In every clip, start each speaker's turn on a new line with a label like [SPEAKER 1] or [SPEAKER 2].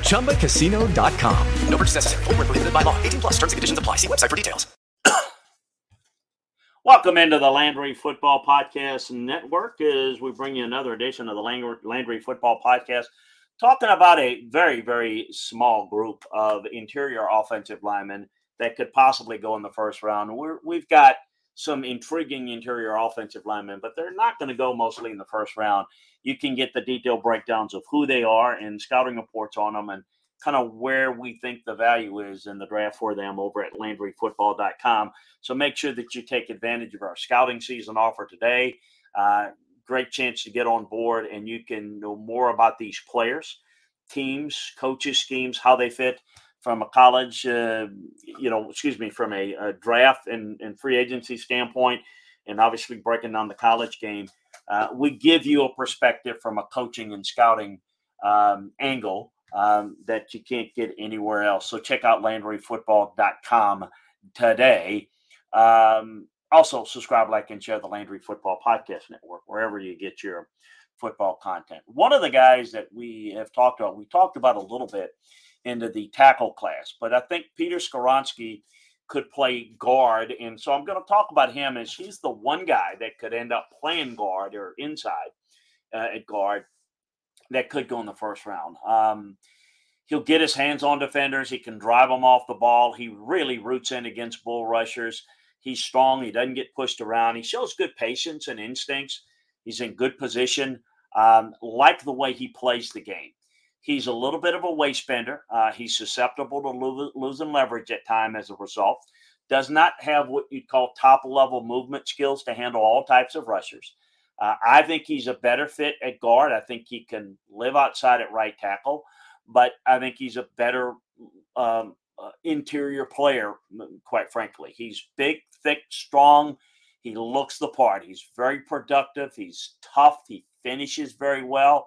[SPEAKER 1] ChumbaCasino.com.
[SPEAKER 2] No purchase necessary. Void were prohibited by law. 18 plus. Terms and conditions apply. See website for details.
[SPEAKER 3] Welcome into the Landry Football Podcast Network as we bring you another edition of the Landry Football Podcast, talking about a very, very small group of interior offensive linemen that could possibly go in the first round. We're, we've got some intriguing interior offensive linemen, but they're not going to go mostly in the first round. You can get the detailed breakdowns of who they are and scouting reports on them and kind of where we think the value is in the draft for them over at LandryFootball.com. So make sure that you take advantage of our scouting season offer today. Uh, great chance to get on board and you can know more about these players, teams, coaches, schemes, how they fit from a college, uh, you know, excuse me, from a, a draft and, and, free agency standpoint, and obviously breaking down the college game. Uh, we give you a perspective from a coaching and scouting um, angle um, that you can't get anywhere else. So check out LandryFootball.com today. Um, also, subscribe, like, and share the Landry Football Podcast Network wherever you get your football content. One of the guys that we have talked about, we talked about a little bit into the tackle class, but I think Peter Skoronski could play guard. And so I'm going to talk about him as he's the one guy that could end up playing guard or inside uh, at guard that could go in the first round. Um, he'll get his hands on defenders. He can drive them off the ball. He really roots in against bull rushers. He's strong. He doesn't get pushed around. He shows good patience and instincts. He's in good position. Um, like the way he plays the game. He's a little bit of a waist bender. Uh, he's susceptible to lo- losing leverage at time as a result. Does not have what you'd call top level movement skills to handle all types of rushers. Uh, I think he's a better fit at guard. I think he can live outside at right tackle, but I think he's a better um, uh, interior player, quite frankly. He's big, thick, strong. He looks the part. He's very productive. He's tough. He finishes very well.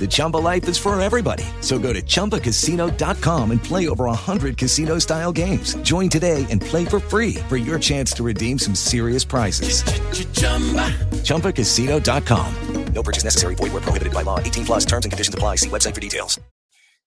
[SPEAKER 4] The Chumba life is for everybody. So go to ChumbaCasino.com and play over 100 casino style games. Join today and play for free for your chance to redeem some serious prizes. Chumba. ChumbaCasino.com.
[SPEAKER 2] No purchase necessary. Void were prohibited by law. 18 plus terms and conditions apply. See website for details.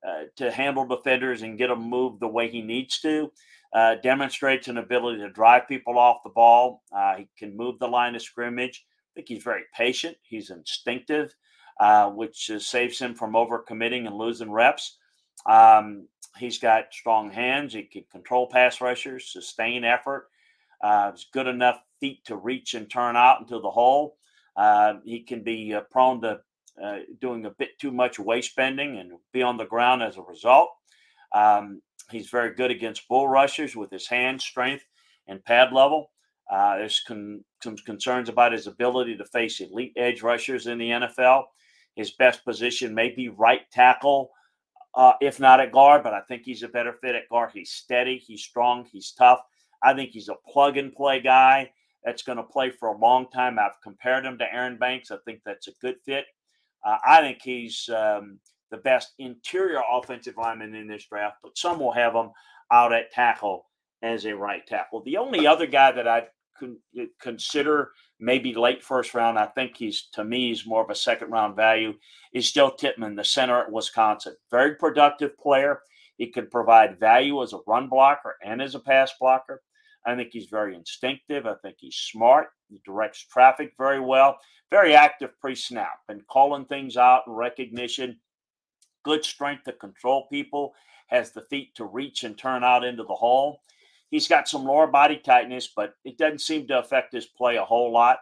[SPEAKER 3] Uh, to handle defenders and get them moved the way he needs to. Uh, demonstrates an ability to drive people off the ball. Uh, he can move the line of scrimmage. I think he's very patient. He's instinctive, uh, which saves him from overcommitting and losing reps. Um, he's got strong hands. He can control pass rushers, sustain effort. Uh, he's good enough feet to reach and turn out into the hole. Uh, he can be uh, prone to uh, doing a bit too much waist bending and be on the ground as a result. Um, he's very good against bull rushers with his hand strength and pad level. Uh, there's con- some concerns about his ability to face elite edge rushers in the NFL. His best position may be right tackle uh, if not at guard, but I think he's a better fit at guard. He's steady, he's strong, he's tough. I think he's a plug and play guy that's going to play for a long time. I've compared him to Aaron Banks. I think that's a good fit. Uh, I think he's um, the best interior offensive lineman in this draft, but some will have him out at tackle as a right tackle. The only other guy that I'd con- consider maybe late first round, I think he's to me he's more of a second round value, is Joe Tippmann, the center at Wisconsin. Very productive player. He can provide value as a run blocker and as a pass blocker. I think he's very instinctive. I think he's smart. He directs traffic very well. Very active pre snap and calling things out and recognition. Good strength to control people. Has the feet to reach and turn out into the hole. He's got some lower body tightness, but it doesn't seem to affect his play a whole lot.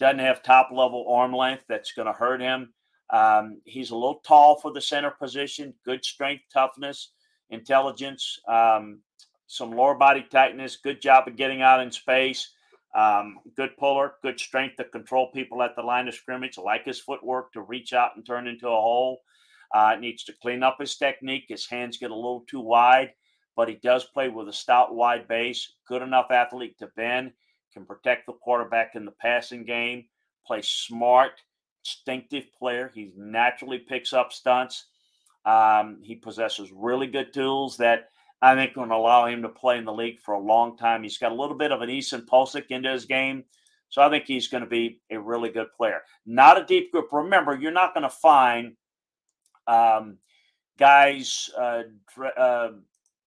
[SPEAKER 3] Doesn't have top level arm length that's going to hurt him. Um, he's a little tall for the center position. Good strength, toughness, intelligence, um, some lower body tightness. Good job of getting out in space. Um, good puller, good strength to control people at the line of scrimmage. Like his footwork to reach out and turn into a hole. Uh, needs to clean up his technique. His hands get a little too wide but he does play with a stout, wide base, good enough athlete to bend, can protect the quarterback in the passing game, play smart, instinctive player. He naturally picks up stunts. Um, he possesses really good tools that I think to allow him to play in the league for a long time. He's got a little bit of an Ethan Pocic into his game. So I think he's going to be a really good player. Not a deep group. Remember, you're not going to find um, guys uh, uh,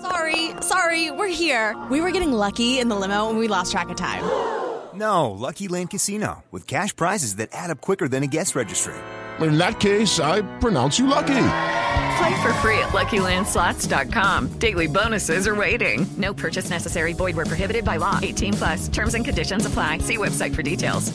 [SPEAKER 5] Sorry, sorry, we're here. We were getting lucky in the limo and we lost track of time.
[SPEAKER 6] No, Lucky Land Casino, with cash prizes that add up quicker than a guest registry.
[SPEAKER 7] In that case, I pronounce you lucky.
[SPEAKER 8] Play for free at LuckyLandSlots.com. Daily bonuses are waiting. No purchase necessary. Void where prohibited by law. 18 plus. Terms and conditions apply. See website for details.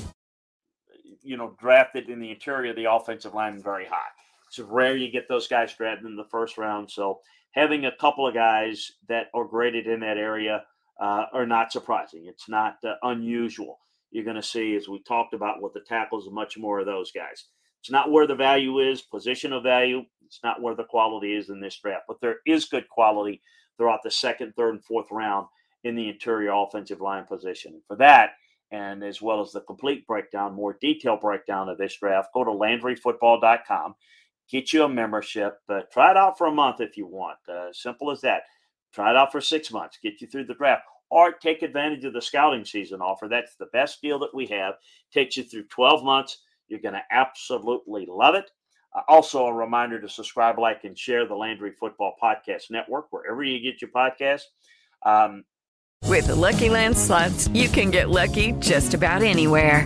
[SPEAKER 3] You know, drafted in the interior of the offensive line very high. It's rare you get those guys drafted in the first round. So having a couple of guys that are graded in that area uh, are not surprising. It's not uh, unusual. You're going to see, as we talked about with the tackles, much more of those guys. It's not where the value is, position of value. It's not where the quality is in this draft, but there is good quality throughout the second, third, and fourth round in the interior offensive line position. For that, and as well as the complete breakdown, more detailed breakdown of this draft, go to LandryFootball.com. Get you a membership. Uh, try it out for a month if you want. Uh, simple as that. Try it out for six months. Get you through the draft. Or take advantage of the scouting season offer. That's the best deal that we have. Takes you through 12 months you're going to absolutely love it. Uh, also, a reminder to subscribe, like, and share the Landry Football Podcast Network wherever you get your podcast. Um,
[SPEAKER 8] With the Lucky Land slots, you can get lucky just about anywhere.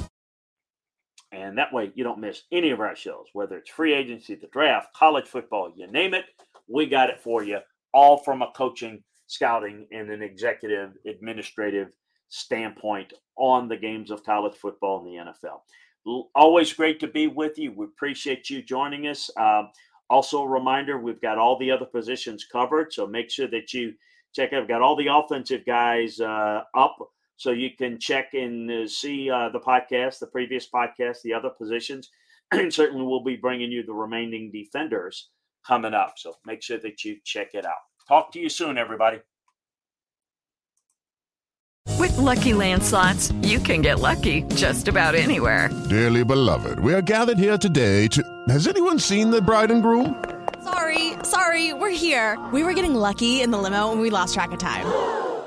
[SPEAKER 3] And that way you don't miss any of our shows, whether it's free agency, the draft, college football, you name it. We got it for you, all from a coaching, scouting, and an executive administrative standpoint on the games of college football and the NFL. Always great to be with you. We appreciate you joining us. Um, also, a reminder we've got all the other positions covered. So make sure that you check out. We've got all the offensive guys uh, up so you can check and uh, see uh, the podcast, the previous podcast, the other positions. And certainly we'll be bringing you the remaining defenders coming up. So make sure that you check it out. Talk to you soon, everybody.
[SPEAKER 8] With Lucky Land slots, you can get lucky just about anywhere.
[SPEAKER 7] Dearly beloved, we are gathered here today to. Has anyone seen the bride and groom?
[SPEAKER 5] Sorry, sorry, we're here. We were getting lucky in the limo and we lost track of time.